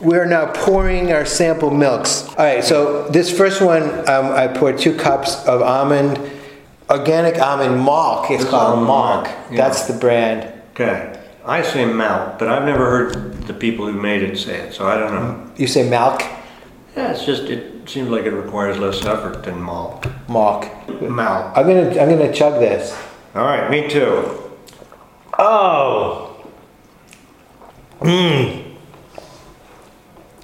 We're now pouring our sample milks. All right, so this first one, um, I poured two cups of almond, organic almond Malk. It's called Malk, yeah. That's the brand. Okay. I say malt, but I've never heard the people who made it say it, so I don't know. You say Malk? Yeah, it's just, it seems like it requires less effort than malt. Malk. Malt. I'm gonna, I'm gonna chug this. All right, me too. Oh. Mmm.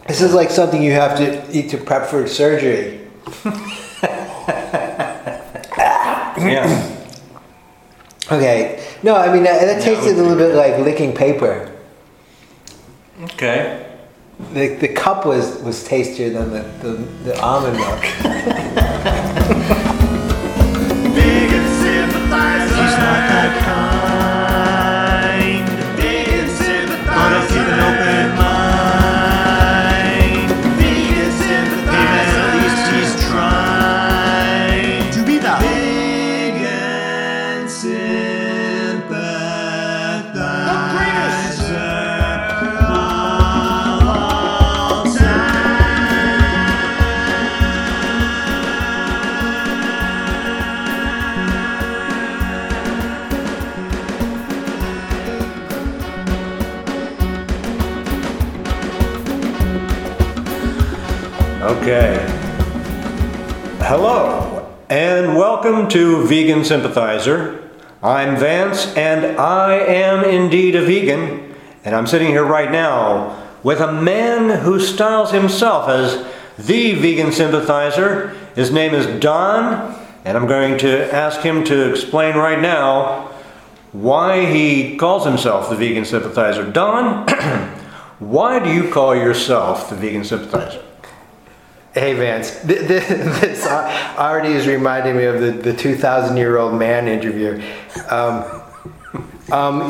This is like something you have to eat to prep for surgery. Yeah. Okay. No, I mean that, that tasted a little bit like licking paper. Okay. The, the cup was, was tastier than the, the, the almond milk. Okay. Hello, and welcome to Vegan Sympathizer. I'm Vance, and I am indeed a vegan. And I'm sitting here right now with a man who styles himself as the Vegan Sympathizer. His name is Don, and I'm going to ask him to explain right now why he calls himself the Vegan Sympathizer. Don, why do you call yourself the Vegan Sympathizer? Hey Vance, th- th- this already is reminding me of the, the 2,000 year old man interview. Um, um,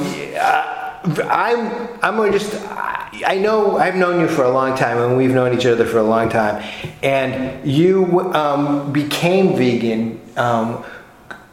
I'm, I'm gonna just, I I know I've known you for a long time and we've known each other for a long time. And you um, became vegan um,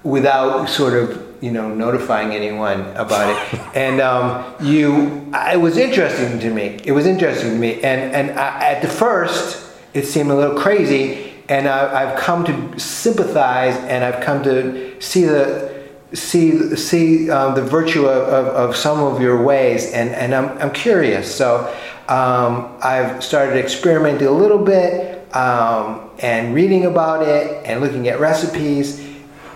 without sort of, you know, notifying anyone about it. And um, you, it was interesting to me. It was interesting to me. And, and I, at the first, it seemed a little crazy. And I, I've come to sympathize and I've come to see the, see see um, the virtue of, of, of some of your ways and, and I'm, I'm curious so um, I've started experimenting a little bit um, and reading about it and looking at recipes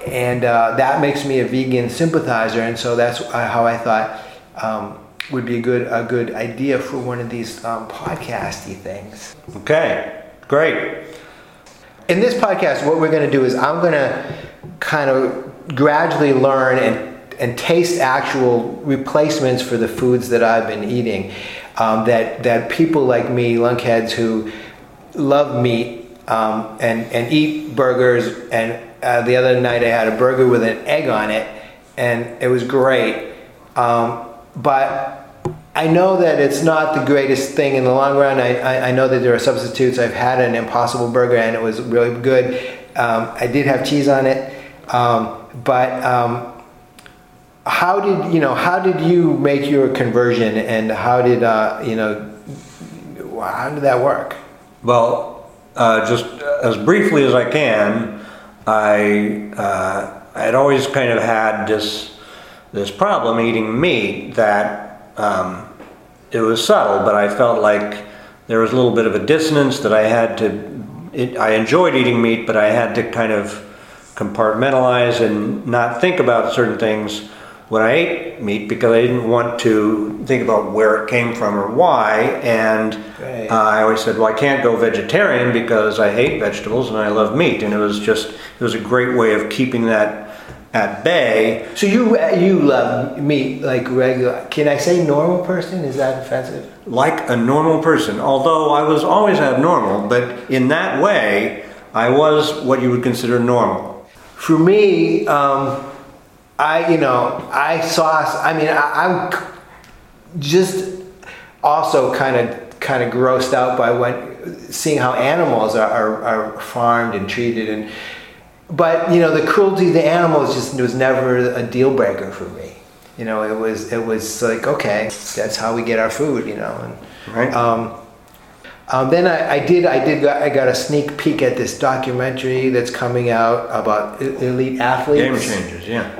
and uh, that makes me a vegan sympathizer and so that's how I thought um, would be a good a good idea for one of these um, podcasty things Okay, great. in this podcast, what we're going to do is I'm going to kind of gradually learn and, and taste actual replacements for the foods that I've been eating. Um, that, that people like me, lunkheads who love meat um, and, and eat burgers, and uh, the other night I had a burger with an egg on it, and it was great. Um, but I know that it's not the greatest thing in the long run. I, I, I know that there are substitutes. I've had an Impossible Burger and it was really good. Um, I did have cheese on it, um, but um, how did you know? How did you make your conversion, and how did uh, you know? How did that work? Well, uh, just as briefly as I can, I uh, I had always kind of had this this problem eating meat that um, it was subtle, but I felt like there was a little bit of a dissonance that I had to. It, I enjoyed eating meat, but I had to kind of compartmentalize and not think about certain things when I ate meat because I didn't want to think about where it came from or why. And Right. uh, I always said, well, I can't go vegetarian because I hate vegetables and I love meat. And it was just, it was a great way of keeping that at bay. So you you love me like regular? Can I say normal person? Is that offensive? like a normal person. Although I was always abnormal, but in that way, I was what you would consider normal. For me, um, I you know I saw. I mean, I, I'm just also kind of kind of grossed out by when seeing how animals are, are, are farmed and treated and. But you know, the cruelty to the animals just was never a deal breaker for me. You know, it was it was like okay, that's how we get our food. You know, and Right. um, Um, then I, I did I did got, I got a sneak peek at this documentary that's coming out about elite athletes Game changers, yeah.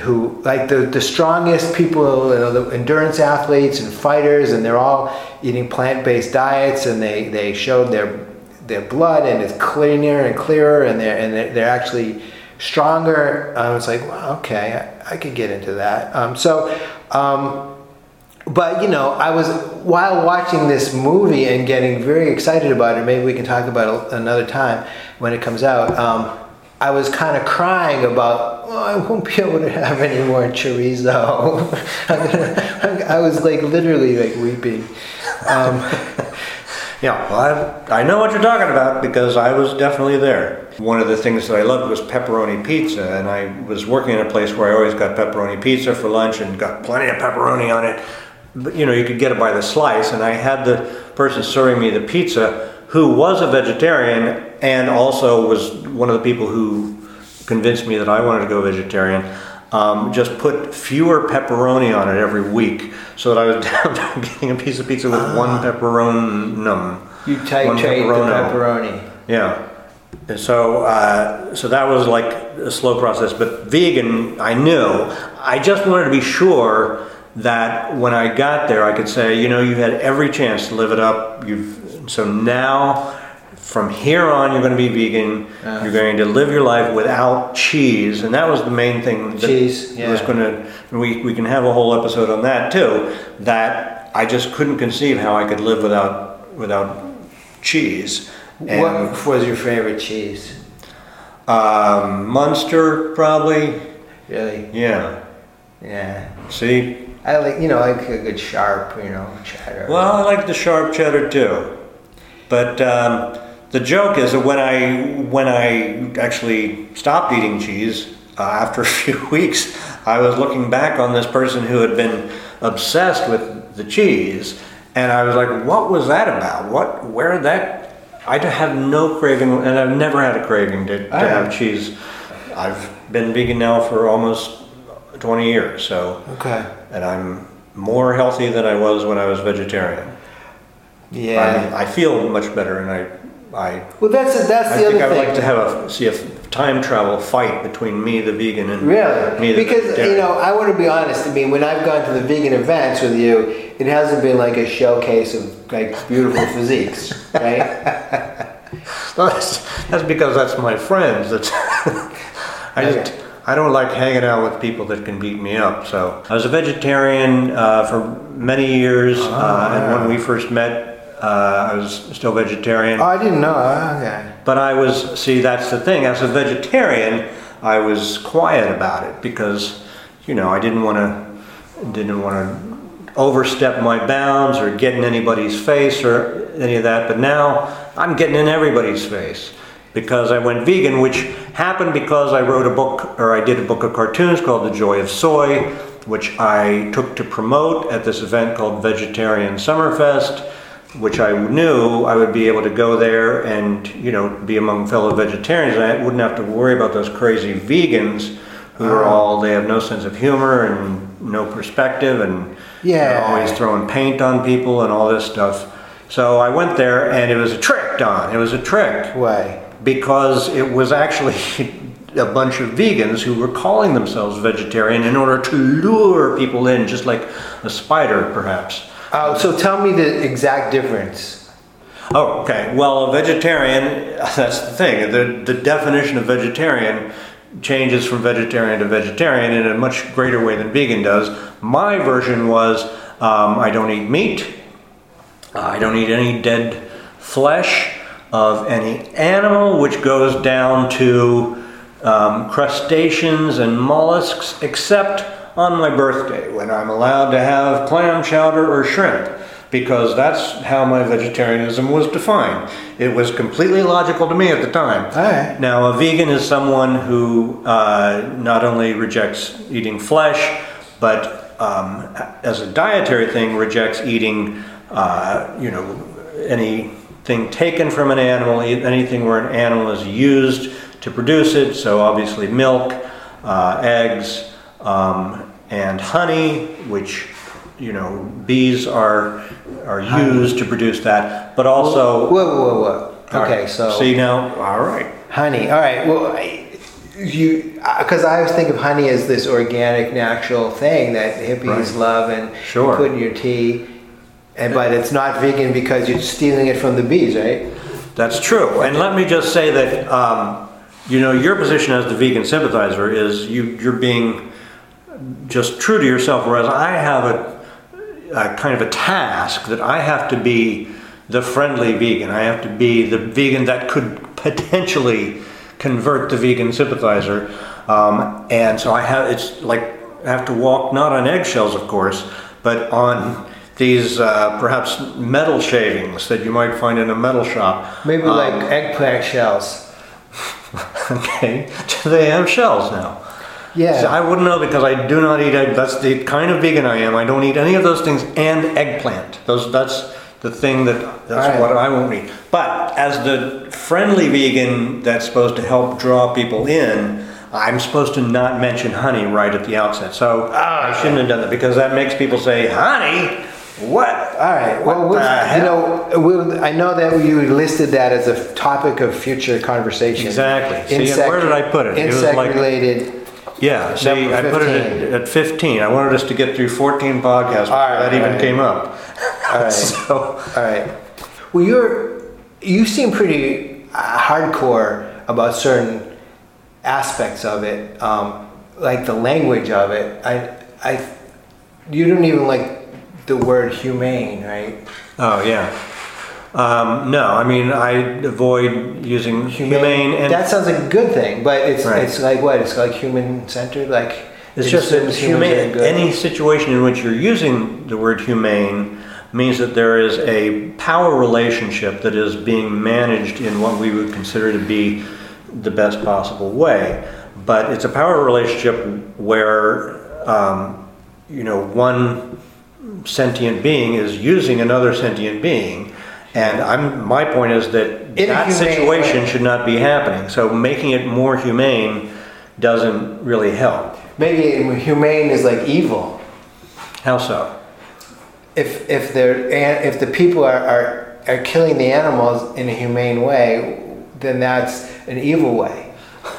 who like the, the strongest people you know the endurance athletes and fighters and they're all eating plant-based diets and they, they showed their their blood and it's cleaner and clearer and they're and they're, they're actually stronger I was like well, okay I, I could get into that um, so um, but you know I was while watching this movie and getting very excited about it maybe we can talk about it another time when it comes out um, I was kind of crying about, oh, I won't be able to have any more chorizo. I was like literally like weeping. Yeah, well, I, I know what you're talking about because I was definitely there. One of the things that I loved was pepperoni pizza, and I was working in a place where I always got pepperoni pizza for lunch and got plenty of pepperoni on it. But you know, you could get it by the slice, and I had the person serving me the pizza who was a vegetarian and also was one of the people who convinced me that I wanted to go vegetarian. Um, just put fewer pepperoni on it every week, so that I was down to getting a piece of pizza with one pepperonum. you titrate the pepperoni. Yeah. And so, uh, so that was like a slow process. But vegan, I knew. I just wanted to be sure that when I got there, I could say, you know, you had every chance to live it up. You've so now, from here on, you're going to be vegan. You're going to live your life without cheese, and that was the main thing. that Cheese, was yeah. going to. We we can have a whole episode on that too. That I just couldn't conceive how I could live without without cheese. And- What was your favorite cheese? um, Munster, probably. Really? Yeah. Yeah. See? I like you know I like a good sharp you know cheddar. Well, I like the sharp cheddar too. But um, the joke is that when I when I actually stopped eating cheese uh, after a few weeks, I was looking back on this person who had been obsessed with the cheese, and I was like, "What was that about? What? Where did that?" I have no craving, and I've never had a craving to, to have cheese. I've been vegan now for almost 20 years, so okay. and I'm more healthy than I was when I was vegetarian. I, Yeah. mean, I feel much better, and I, I, well, that's that's I the think other I would thing. like to have a see a time travel fight between me, the vegan, and Really? me, the because you know, I want to be honest. I mean, when I've gone to the vegan events with you, it hasn't been like a showcase of like beautiful physiques, right? that's, that's because that's my friends. That's I just I don't like hanging out with people that can beat me up. So I was a vegetarian uh, for many years, uh, and when we first met, uh, I was still vegetarian. oh, I didn't know. Oh, Okay. But I was, see, that's the thing. As a vegetarian, I was quiet about it because, you know, I didn't want to, didn't want to overstep my bounds or get in anybody's face or any of that. But now I'm getting in everybody's face because I went vegan, which happened because I wrote a book or I did a book of cartoons called The Joy of Soy, which I took to promote at this event called Vegetarian Summerfest which I knew I would be able to go there and you know be among fellow vegetarians. I wouldn't have to worry about those crazy vegans who are uh-huh. all they have no sense of humor and no perspective and Yeah. always throwing paint on people and all this stuff. So I went there and it was a trick, Don. It was a trick Why? because it was actually a bunch of vegans who were calling themselves vegetarian in order to lure people in, just like a spider, perhaps. Oh, so tell me the exact difference. Oh, okay. Well, a vegetarian, that's the thing. The, the definition of vegetarian changes from vegetarian to vegetarian in a much greater way than vegan does. My version was um, I don't eat meat, I don't eat any dead flesh of any animal, which goes down to um, crustaceans and mollusks, except on my birthday when I'm allowed to have clam chowder or shrimp, because that's how my vegetarianism was defined. It was completely logical to me at the time. Alright. Now, a vegan is someone who uh, not only rejects eating flesh, but um, as a dietary thing, rejects eating, uh, you know, anything taken from an animal, anything where an animal is used to produce it. So obviously, milk, uh, eggs, um, and honey, which you know, bees are are used to produce that, but also. Whoa, whoa, whoa. All Okay, right. so see now, all right. honey. All right. Well, I- you because I always think of honey as this organic, natural thing that hippies Right. love and Sure. you put in your tea. And but it's not vegan because you're stealing it from the bees, right? That's true. And let me just say that, um, you know, your position as the vegan sympathizer is you, you're being just true to yourself, whereas I have a, a kind of a task that I have to be the friendly vegan. I have to be the vegan that could potentially convert the vegan sympathizer. Um, and so I have, it's like, I have to walk not on eggshells, of course, but on these uh, perhaps metal shavings that you might find in a metal shop. Maybe Um, like eggplant shells. Okay, do they have shells now? Yeah. See, I wouldn't know because I do not eat egg. That's the kind of vegan I am. I don't eat any of those things and eggplant. Those that's the thing that that's Alright. what I won't eat. But as the friendly vegan that's supposed to help draw people in, I'm supposed to not mention honey right at the outset. So Ah. I shouldn't have done that because that makes people say, "Honey, what?" All right. What Well, we'll, you hell? know, we'll, I know that you listed that as a topic of future conversation. Exactly. See, where did I put it? It was Insect like- related. Yeah, see, Number I put it 15. at, at 15. I wanted us to get through 14 podcasts before right, that even right. came up. All right. So, All right. Well, you're you seem pretty uh, hardcore about certain aspects of it, um, like the language of it. I, I, you don't even like the word humane, right? oh yeah. Um, no, I mean I avoid using humane, and that sounds like a good thing, but it's Right. it's like what? It's like human centered, like it's it just that humane. Any situation in which you're using the word humane means that there is a power relationship that is being managed in what we would consider to be the best possible way. But it's a power relationship where um, you know one sentient being is using another sentient being. And I'm, my point is that that situation should not be happening. So making it more humane doesn't really help. Maybe humane is like evil. How so? if if they're if the people are, are are killing the animals in a humane way, then that's an evil way.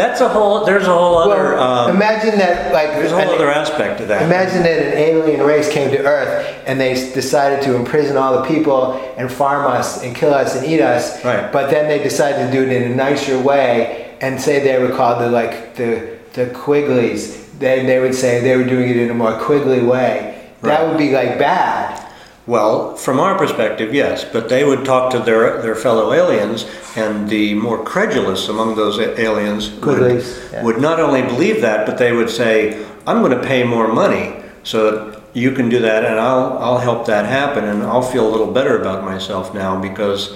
That's a whole. There's a whole other. Well, um, imagine that like there's a whole an- other aspect to that. Imagine that an alien race came to Earth and they decided to imprison all the people and farm us and kill us and eat us. Right. But then they decided to do it in a nicer way and say they were called the like the the Quigleys. Then they would say they were doing it in a more Quigley way. Right. That would be like bad. Well, from our perspective, yes, but they would talk to their their fellow aliens, and the more credulous among those aliens would, yeah. would not only believe that, but they would say, "I'm going to pay more money so that you can do that, and I'll I'll help that happen, and I'll feel a little better about myself now because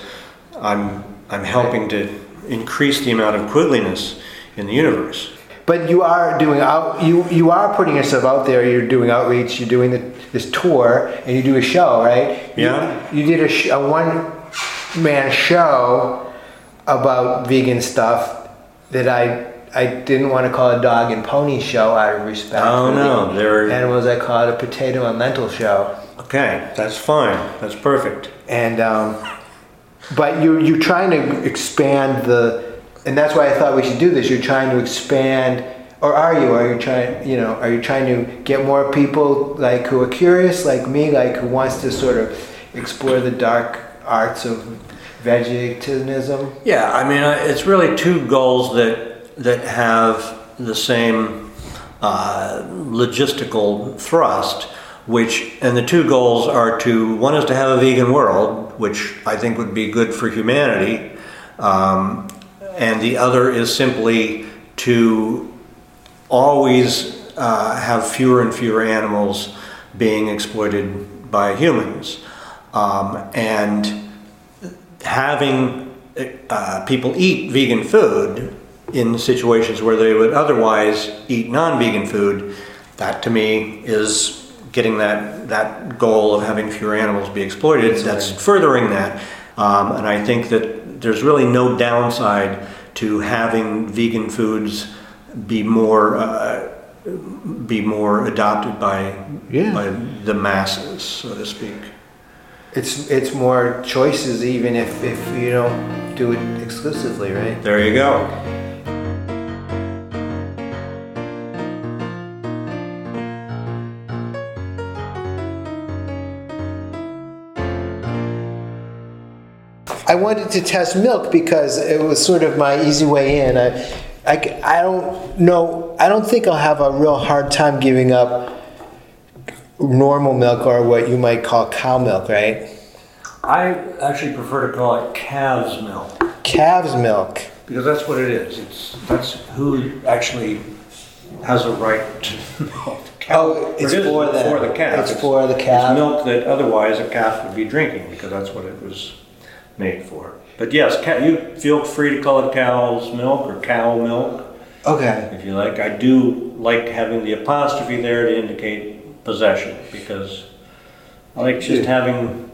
I'm I'm helping to increase the amount of quiggliness in the universe." But you are doing out. You you are putting yourself out there. You're doing outreach. You're doing the, this tour, and you do a show, right? You- Yeah. You, did a, sh- a one man show about vegan stuff that I I didn't want to call a dog and pony show out of respect. Oh, no, the they're- animals. I called it a potato and lentil show. Okay, that's fine. That's perfect. and um, but you you're trying to expand the and that's why I thought we should do this. You're trying to expand, or are you? Are you trying? You know, are you trying to get more people like who are curious, like me, like who wants to sort of explore the dark arts of vegetarianism? Yeah, I mean, it's really two goals that that have the same uh, logistical thrust. Which and the two goals are to one is to have a vegan world, which I think would be good for humanity, um, and the other is simply to always uh, have fewer and fewer animals being exploited by humans, um, and having uh, people eat vegan food in situations where they would otherwise eat non-vegan food, that to me is getting that that goal of having fewer animals be exploited. That's furthering that, um, and I think that there's really no downside to having vegan foods be more uh, be more adopted by Yeah. by the masses, so to speak. It's it's more choices even if, if you don't do it exclusively, right? There you go. I wanted to test milk because it was sort of my easy way in. I, I, I don't know, I don't think I'll have a real hard time giving up normal milk or what you might call cow milk, right? I actually prefer to call it calves milk Calves milk. because that's what it is. It's that's who actually has a right to milk. Oh, it's It for the- for the calf. it's for the calf. It's milk that otherwise a calf would be drinking because that's what it was made for. But yes, ca- you feel free to call it cow's milk or cow milk Okay. if you like. I do like having the apostrophe there to indicate possession because I like just having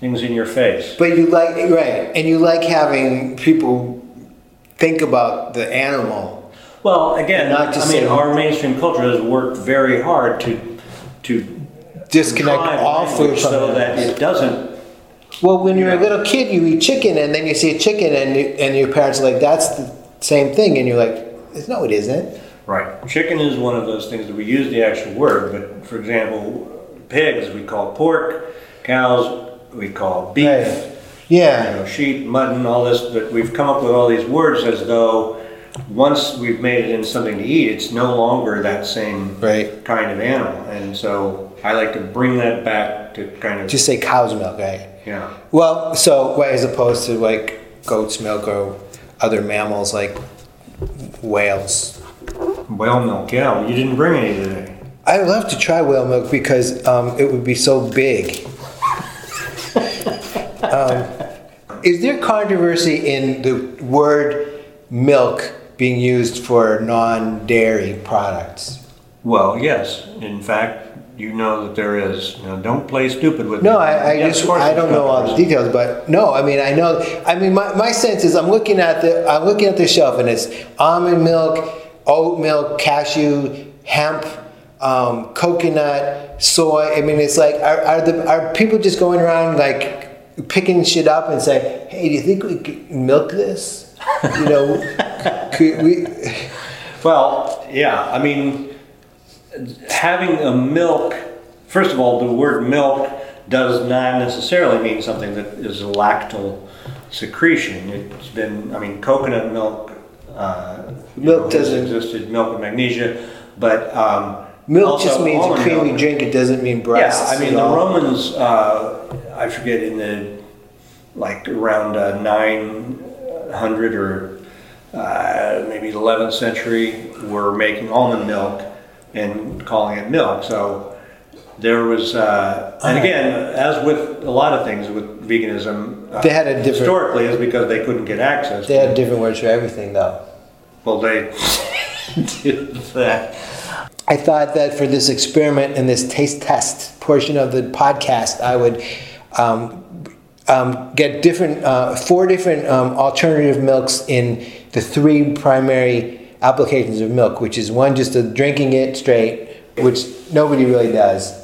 things in your face. But you like, right, and you like having people think about the animal. Well, again, Not I mean, our mainstream culture has worked very hard to to Disconnect all food so that it doesn't. Well, when you're a little kid, you eat chicken, and then you see a chicken, and you, and your parents are like, "That's the same thing," and you're like, "No, it isn't." Right. Chicken is one of those things that we use the actual word, but for example, pigs we call pork, cows we call beef. Right. you Yeah. know, sheep, mutton, all this, but we've come up with all these words as though once we've made it into something to eat, it's no longer that same Right. kind of animal. And so I like to bring that back to kind of, Just say cow's milk, right? Yeah. Well, so as opposed to like goat's milk or other mammals like whales. Whale milk, yeah, well, you didn't bring any today. I would love to try whale milk because um, it would be so big. um, is there controversy in the word milk being used for non-dairy products? Well, yes, in fact, you know that there is. Now, don't play stupid with me. No, I, I Yes, of just course I don't know all the details, but no, I mean I know. I mean my, my sense is I'm looking at the I'm looking at the shelf and it's almond milk, oat milk, cashew, hemp, um, coconut, soy. I mean it's like are, are the are people just going around like picking shit up and saying, hey, do you think we could milk this? You know, could we? Well, yeah, I mean, having a milk, first of all, the word milk does not necessarily mean something that is a lactal secretion. It's been, I mean, coconut milk. Uh, Milk know, doesn't- existed, milk and magnesia, but um, Milk just means a creamy milk. drink. It doesn't mean Yeah. I mean, the all. Romans, uh, I forget, in the like around uh, 900 or uh, maybe 11th century, were making almond milk and calling it milk. So there was, uh, and again, as with a lot of things with veganism, uh, They had a different- historically is because they couldn't get access. They to have different words for everything, though. Well, they did that. I thought that for this experiment and this taste test portion of the podcast, I would um, um, get different, uh, four different um, alternative milks in the three primary applications of milk, which is one just drinking it straight, which nobody really does.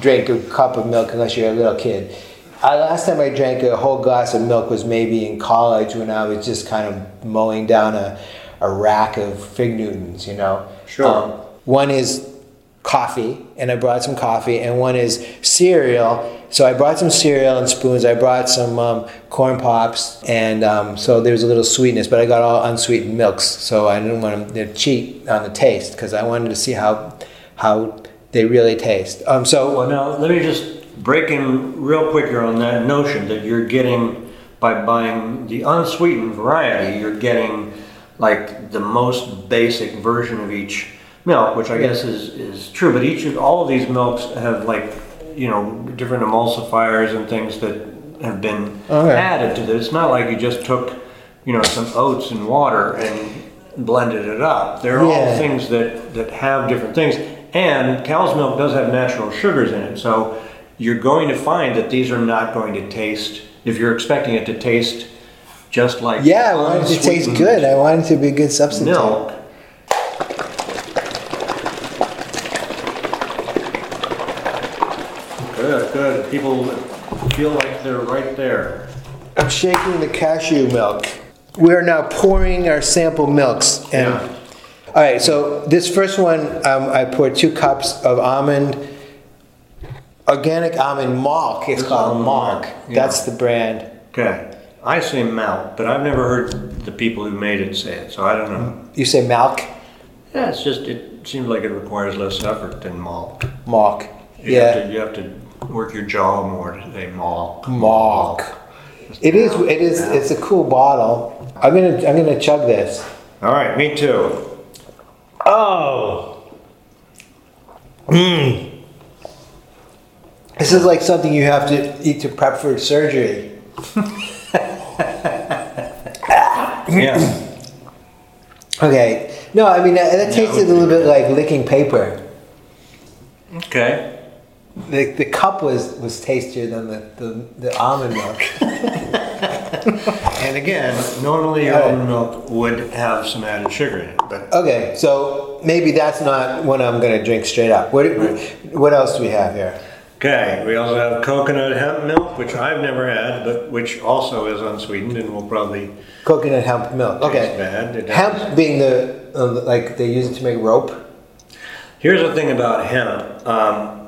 Drink a cup of milk unless you're a little kid. Uh, last time I drank a whole glass of milk was maybe in college when I was just kind of mowing down a, a rack of fig Newtons, you know. Sure. Um, one is coffee, and I brought some coffee, and one is cereal. So I brought some cereal and spoons. I brought some um, corn pops, and um, so there was a little sweetness, but I got all unsweetened milks. So I didn't want to cheat on the taste because I wanted to see how how they really taste. Um, so Well, now let me just break in real quick here on that notion that you're getting by buying the unsweetened variety, you're getting like the most basic version of each milk, which I guess is, is true. But each of all of these milks have like you know different emulsifiers and things that have been oh, Okay. added to this. It's not like you just took you know some oats and water and blended it up. They're all things that that have different things. And cow's milk does have natural sugars in it, so you're going to find that these are not going to taste. If you're expecting it to taste just like yeah, I wanted it to taste good. I wanted it to be a good substitute. milk, good. People feel like they're right there. I'm shaking the cashew milk. We are now pouring our sample milks. And Yeah. all right, so this first one, um, I poured two cups of almond, organic almond malk. It's It's called malk. malk, yeah. That's the brand. Okay. I say malt, but I've never heard the people who made it say it, so I don't know. You say malk, Yeah, it's just, it seems like it requires less effort than malt. malk. You have Yeah, to, you have to work your jaw more to say malt. malk. It is. It is. It's a cool bottle. I'm gonna. I'm gonna chug this. All right, me too. Oh. Mmm. This is like something you have to eat to prep for surgery. Yeah. Okay. No, I mean that, that tasted a little bit like licking paper. Okay. The, the cup was, was tastier than the, the, the almond milk. And again, normally your almond milk would have some added sugar in it, but Okay, so maybe that's not what I'm gonna drink straight up. What what else do we have here? okay. We also have coconut hemp milk, which I've never had, but which also is unsweetened and will probably Coconut hemp milk. Okay. bad. It has- Hemp being the uh, like they use it to make rope. Here's the thing about hemp. Um,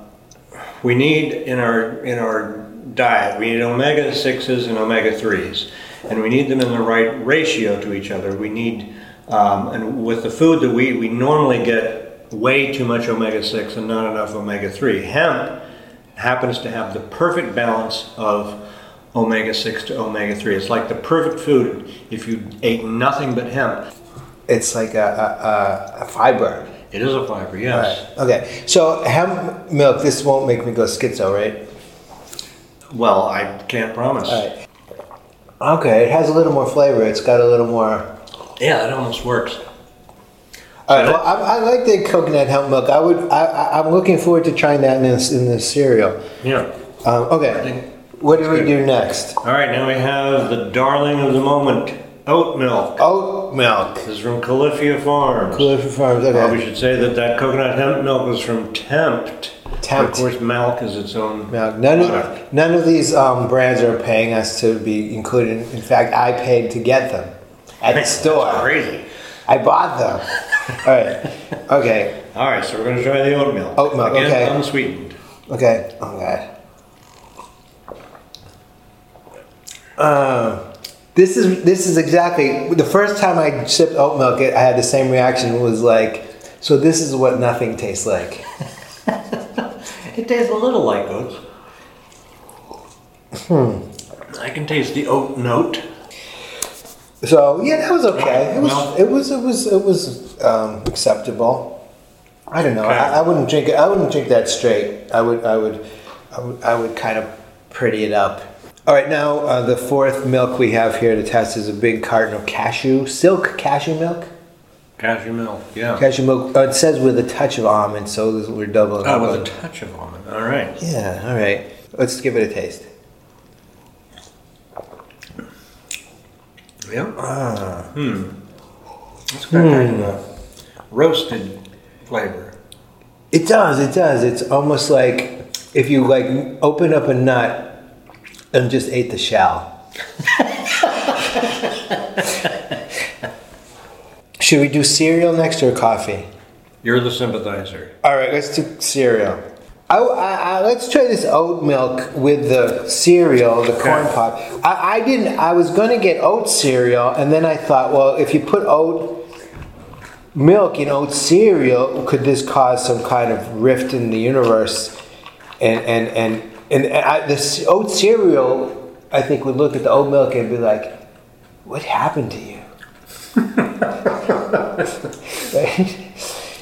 we need in our in our diet, we need omega sixes and omega threes, and we need them in the right ratio to each other. We need, um, and with the food that we eat, we normally get way too much omega six and not enough omega three. Hemp happens to have the perfect balance of omega six to omega three. It's like the perfect food if you ate nothing but hemp. It's like a, a, a fiber. It is a fiber, yes. Right. Okay. So hemp milk. This won't make me go schizo, right? Well, I can't promise. Right. Okay. It has a little more flavor. It's got a little more. Yeah, it almost works. All right. Well, I, I like the coconut hemp milk. I would. I, I'm looking forward to trying that in this in this cereal. Yeah. Um, okay. What do we do next? All right, now we have the darling of the moment, oat Malk. Oat milk. This is from Califia Farms. Califia Farms. Well, we Okay. should say that that coconut hemp milk was from Tempt. Tempt. Of course, milk is its own Malk. None of none of these um, brands are paying us to be included. In fact, I paid to get them at the store. Crazy. I bought them. All right. Okay. All right, so we're going to try the oat milk. Oat milk, Again, okay. unsweetened. Okay. Oh God. Uh, this is this is exactly the first time I sipped oat milk. I had the same reaction. It was like, so this is what nothing tastes like. It tastes a little like oats. Hmm. I can taste the oat note. So yeah, that was okay. It was Well- it was it was it was um, acceptable. I don't know. Okay. I, I wouldn't drink it. I wouldn't drink that straight. I would I would I would, I would kind of pretty it up. All right, now uh, the fourth milk we have here to test is a big carton of cashew silk cashew milk. Cashew milk, yeah. Cashew milk. Uh, it says with a touch of almond, so this, we're doubling up. Oh, with a touch of almond. All right. yeah. All right. Let's give it a taste. Yeah. Ah. Hmm. It's got kind of a roasted flavor. It does. It does. It's almost like if you like open up a nut and just ate the shell. Should we do cereal next or coffee? You're the sympathizer. All right, let's do cereal. I, I, I, let's try this oat milk with the cereal, the corn pop. I, I didn't. I was going to get oat cereal, and then I thought, well, if you put oat milk in oat cereal, could this cause some kind of rift in the universe? And and and and, I, this oat cereal, I think, would look at the oat milk and be like, "What happened to you?" right?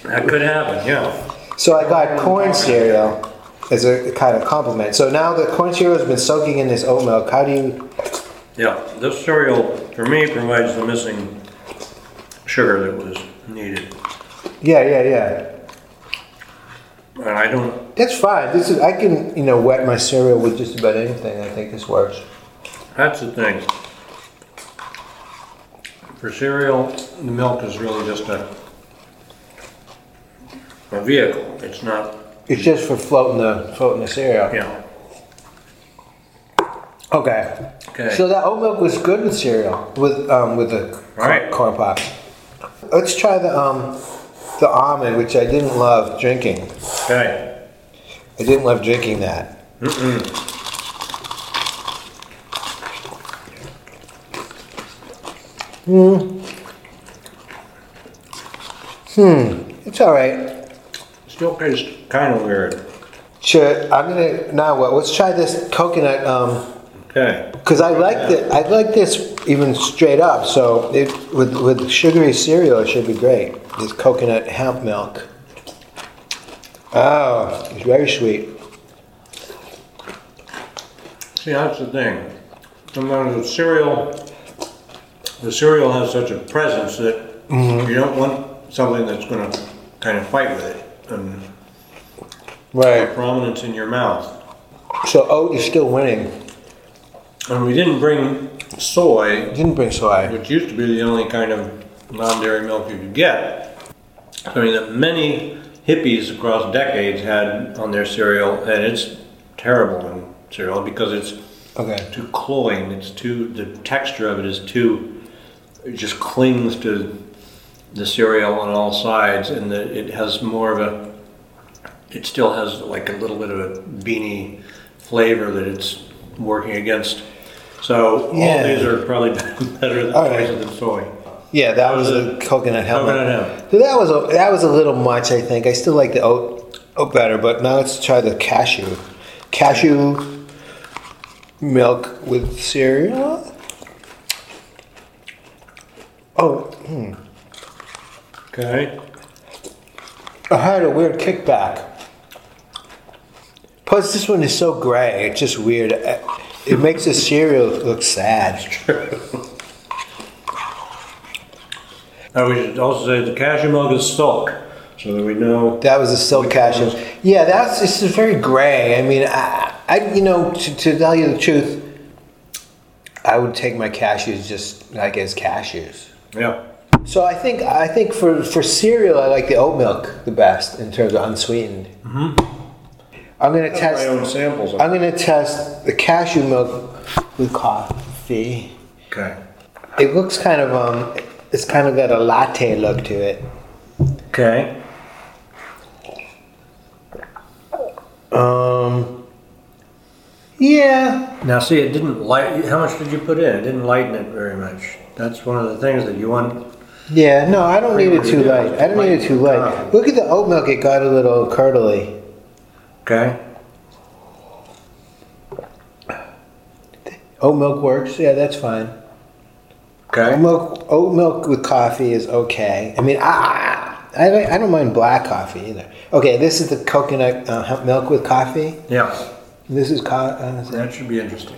That could happen, yeah. So I got corn cereal as a kind of compliment. So now the corn cereal has been soaking in this oat milk. How do you? Yeah, this cereal, for me, provides the missing sugar that was needed. Yeah, yeah, yeah. And I don't, That's fine. This is I can you know wet my cereal with just about anything. I think this works. that's the thing. For cereal, the milk is really just a, a vehicle. It's not, It's just for floating the floating the cereal. know, Okay. Okay. So that oat milk was good with cereal, with um, with the cor- Right. corn pops. Let's try the um, the almond, which I didn't love drinking. Okay. I didn't love drinking that. Hmm. Hmm. It's all right. Still tastes kind of weird. Sure. I'm gonna now. What? Let's try this coconut. Um, Okay. Because I like the, I like this even straight up. So it with with sugary cereal, it should be great. This coconut hemp milk. Oh, it's very sweet. See, that's the thing. Sometimes with cereal, the cereal has such a presence that mm-hmm. you don't want something that's going to kind of fight with it and Right. prominence in your mouth. So oat is still winning. And we didn't bring soy, Didn't bring soy. which used to be the only kind of non-dairy milk you could get. I mean, that many hippies across decades had on their cereal, and it's terrible in cereal because it's Okay. too cloying. It's too the texture of it is too. It just clings to the cereal on all sides, and the, it has more of a. It still has like a little bit of a beanie flavor that it's working against. So all these are probably better than right. than soy. Yeah, that was was coconut helmet. Coconut hemp. So that was a, that was a little much. I think I still like the oat oat better, but now let's try the cashew. Cashew milk with cereal. Oh, Hmm. Okay. I had a weird kickback. Plus, this one is so gray. It's just weird. It makes the cereal look sad. Now we should also say the cashew milk is silk, so that we know. That was a silk cashew. Yeah, that's it's very gray. I mean, I, I you know, to, to tell you the truth, I would take my cashews just like as cashews. Yeah. So I think I think for for cereal, I like the oat milk the best in terms of unsweetened. I'm gonna test. My own samples. I'm gonna test the cashew milk with coffee. Okay. It looks kind of um, it's kind of got a latte look to it. Okay. Um, yeah, Now, see, it didn't light. How much did you put in? It didn't lighten it very much. That's one of the things that you want. yeah. No, I don't need it too light. I don't need it too light. light. Look at the oat milk; it got a little curdly. Okay. Oat milk works. Yeah, that's fine. Oat milk, oat milk with coffee is okay. I mean, I, I, I don't mind black coffee either. Okay, this is the coconut uh, milk with coffee. Yeah. This is co- uh, That should be interesting.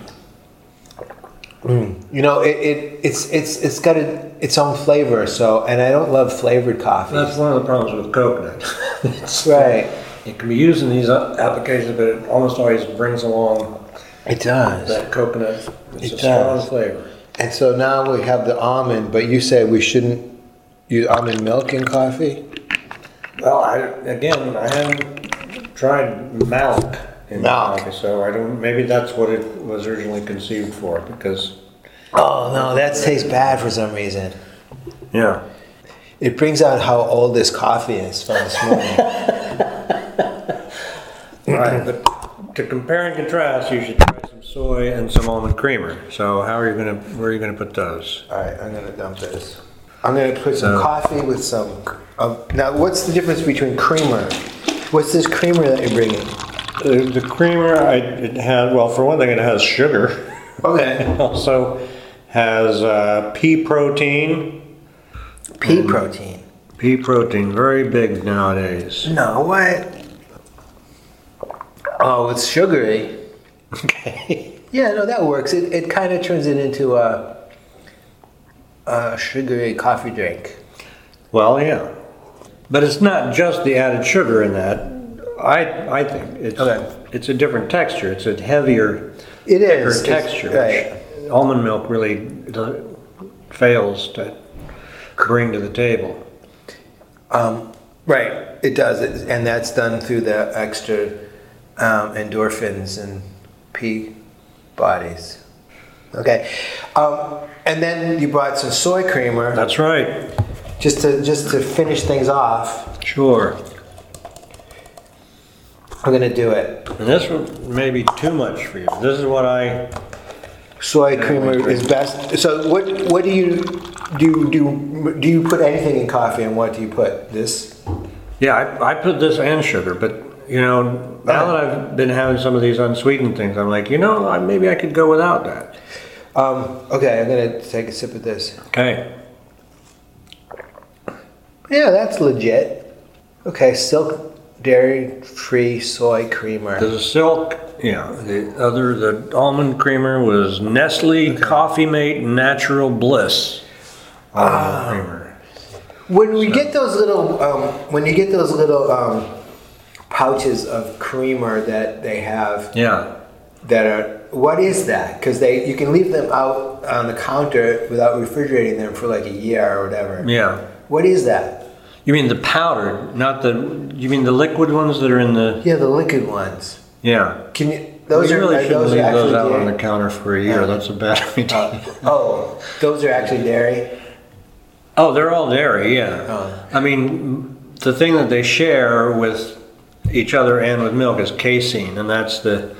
you know, it, it it's it's it's got a, its own flavor. So, and I don't love flavored coffee. That's one of the problems with coconut. Right. It can be used in these uh, applications, but it almost always brings along It does. that coconut. It's It a strong does. flavor. And so now we have the almond, but you say we shouldn't use almond milk in coffee? Well, I, again, I haven't tried Malk in Milk. coffee, so I don't. Maybe that's what it was originally conceived for. Because Oh no, that tastes bad for some reason. yeah, It brings out how old this coffee is from this morning. right. But to compare and contrast, you should try some soy and some almond creamer. So how are you gonna? Where are you gonna put those? All right, I'm gonna dump this. I'm gonna put some So- coffee with some. Uh, now, what's the difference between creamer? What's this creamer that you're bringing? The, the creamer, I, it has well, for one thing, it has sugar. Okay. It also has uh, pea protein. Pea protein. Pea protein, very big nowadays. No, what? Oh, it's sugary. Okay. Yeah, no, that works. It, it kind of turns it into a, a sugary coffee drink. Well, yeah, but it's not just the added sugar in that. I I think it's Okay. it's a different texture. It's a heavier, It is. Texture. right. which Almond milk really fails to bring to the table. Um, right, it does, It- and that's done through the extra um, endorphins and pea bodies. Okay. Um, and then you brought some soy creamer That's right. just to just to finish things off. Sure. I'm gonna do it. And this one may be too much for you. This is what I Soy creamer is best. So what what do you do? Do do you put anything in coffee, and what do you put? This. Yeah, I, I put this and sugar, but you know, now that I've been having some of these unsweetened things, I'm like, you know, maybe I could go without that. Um, okay, I'm gonna take a sip of this. Okay. Yeah, that's legit. Okay, silk dairy free soy creamer. The silk, yeah. The other, the almond creamer was Nestle Coffee Mate Natural Bliss almond creamer. When we get those little, um, when you get those little um, pouches of creamer that they have Yeah. that are, what is that? Because they, you can leave them out on the counter without refrigerating them for like a year or whatever. Yeah. What is that? You mean the powdered, not the. You mean the liquid ones that are in the. Yeah, the liquid ones. Yeah. Can you? Those you are really shouldn't those leave those out on the counter for a year. Yeah. That's a bad idea. Uh, oh, those are actually dairy. Oh, they're all dairy, yeah. Oh. I mean, the thing that they share with each other and with milk is casein, and that's the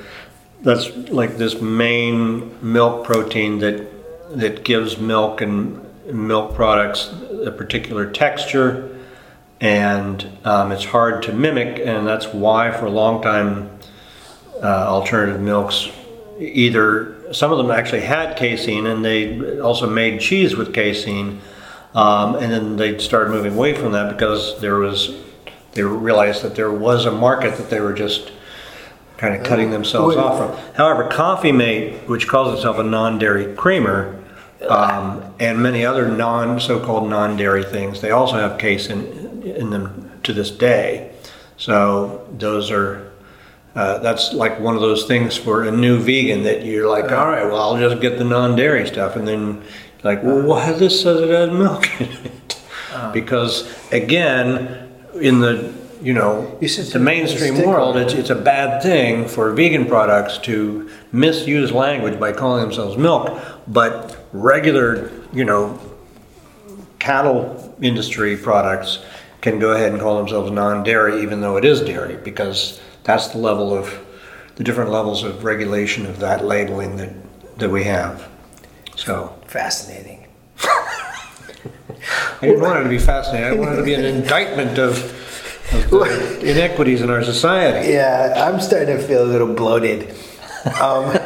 that's like this main milk protein that that gives milk and milk products a particular texture, and um, it's hard to mimic, and that's why for a long time uh, alternative milks either some of them actually had casein and they also made cheese with casein um, and then they started moving away from that because there was they realized that there was a market that they were just kind of cutting themselves off from. However coffee mate which calls itself a non-dairy creamer um, and many other non so-called non-dairy things they also have casein in them to this day. So those are uh, that's like one of those things for a new vegan that you're like, all right, well, I'll just get the non-dairy stuff, and then like, well, why this says it has milk in it? Because again, in the you know You the mainstream world, it's it's a bad thing for vegan products to misuse language by calling themselves milk, but regular you know cattle industry products can go ahead and call themselves non-dairy even though it is dairy because that's the level of the different levels of regulation of that labeling that that we have. So. Fascinating. I didn't want it to be fascinating i wanted it to be an indictment of, of the inequities in our society Yeah, I'm starting to feel a little bloated. Um,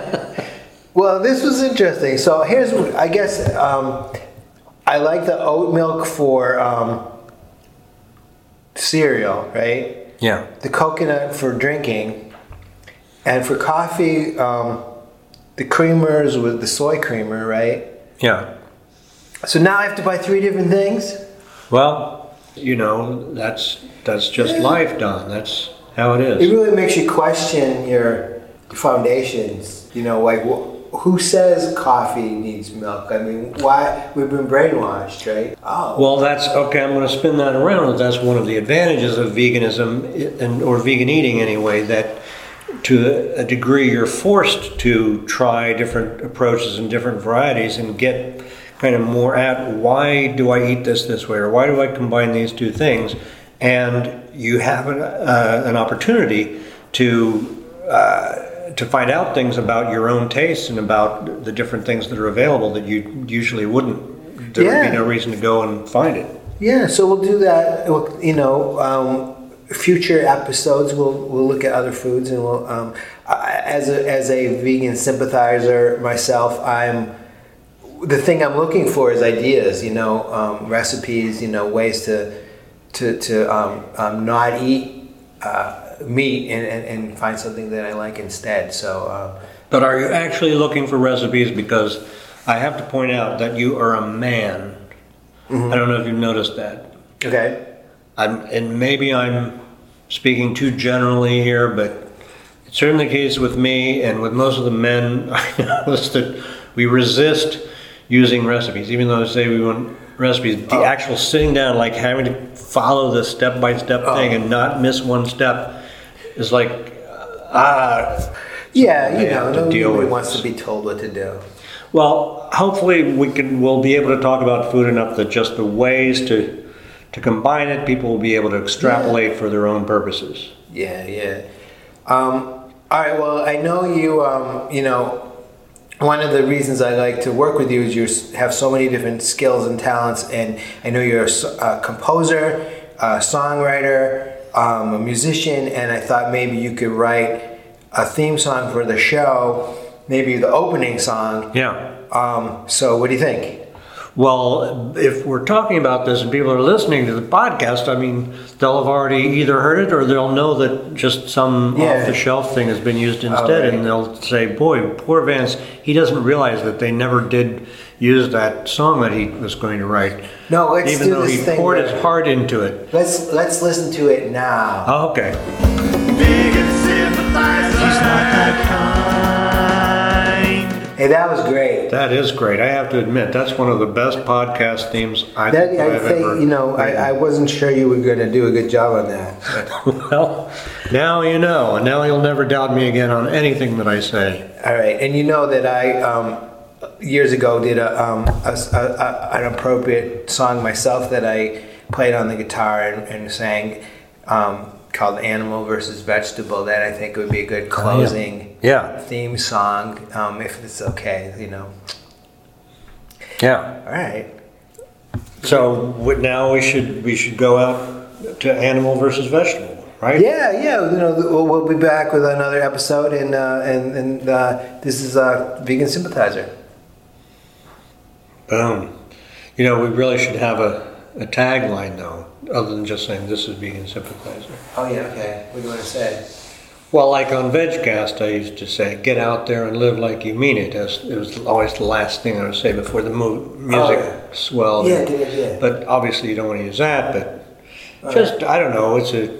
well, this was interesting. So here's, I guess, um, I like the oat milk for um, cereal, right? yeah The coconut for drinking, and for coffee, um, the creamers with the soy creamer, right? yeah So now I have to buy three different things. well you know that's that's just life don that's how it is. it It is really makes you question your foundations. You know, like wh- who says coffee needs milk? I mean, why we've been brainwashed, right? Oh, Well, that's okay. I'm going to spin that around. That's one of the advantages of veganism and or vegan eating anyway. That to a degree you're forced to try different approaches and different varieties and get kind of more at why do I eat this this way or why do I combine these two things, and you have an, uh, an opportunity to. Uh, to find out things about your own tastes and about the different things that are available that you usually wouldn't there would be no reason to go and find it. yeah. So we'll do that. You know, um, future episodes we'll we'll look at other foods and we'll. Um, I- as a as a vegan sympathizer myself, I'm. The thing I'm looking for is ideas. You know, um, recipes. You know, ways to to to um, um, not eat uh, meat and, and, and find something that I like instead. So uh, But are you actually looking for recipes? Because I have to point out that you are a man. I don't know if you've noticed that. okay, I'm, and maybe I'm speaking too generally here, but it's certainly the case with me and with most of the men I notice that we resist using recipes, even though I say we want recipes. The actual sitting down, like having to follow the step by step thing and not miss one step, is like ah. yeah, you know, have to deal nobody wants this. to be told what to do. Well, hopefully we can, we'll be able to talk about food enough that just the ways to, to combine it, people will be able to extrapolate for their own purposes. Yeah, yeah. Um, all right. Well, I know you. Um, you know, one of the reasons I like to work with you is you have so many different skills and talents, and I know you're a, composer, a songwriter, um, a musician, and I thought maybe you could write a theme song for the show, maybe the opening song. Yeah. Um, so, what do you think? Well, if we're talking about this and people are listening to the podcast, I mean, they'll have already either heard it or they'll know that just some Yeah. off the shelf thing has been used oh, instead, right. and they'll say, "Boy, poor Vance, he doesn't realize that they never did use that song that he was going to write, No, let's even do though this he thing. poured his heart into it." Let's let's listen to it now. Oh, okay. Big sympathizer. He's not that kind. Hey, that was great. That is great. I have to admit, that's one of the best podcast themes I That think I I've think ever. you know I, I wasn't sure you were going to do a good job on that. well, now you know, and now you'll never doubt me again on anything that I say. All right, and you know that I um, years ago did a, um, a, a- a- an appropriate song myself that I played on the guitar and, and sang um, called "Animal versus Vegetable." That I think would be a good closing Yeah, theme song, um, if it's okay. You know. yeah. All right. So what- now we should we should go out to animal versus vegetable, right? Yeah, yeah. You know, we'll, we'll be back with another episode, and uh, and and uh, this is uh, vegan sympathizer. Boom. You know, we really should have a, a tagline though, other than just saying this is vegan sympathizer. Oh yeah. Okay. What do you want to say? Well, like on VegCast, I used to say, "Get out there and live like you mean it." As it was always the last thing I would say before the mo- music oh, yeah. swelled. Yeah, yeah, yeah. But obviously, you don't want to use that. But just I don't know. It's a.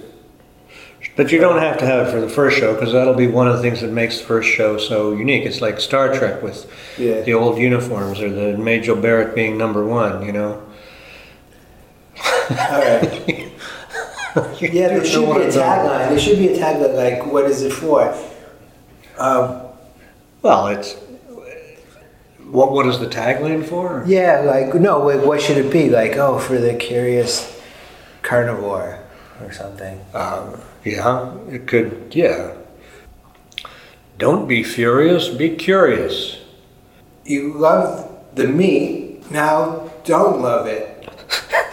But you don't have to have it for the first show because that'll be one of the things that makes the first show so unique. It's like Star Trek with Yeah. the old uniforms or the Majel Barrett being number one. You know. All right. Yeah, there should be a tagline. There should be a tagline like, "What is it for?" Um, Well, it's. What what is the tagline for? yeah, like no, what should it be? Like, oh, for the curious carnivore or something. Um, yeah, it could, yeah. Don't be furious, be curious. You love the meat, now don't love it.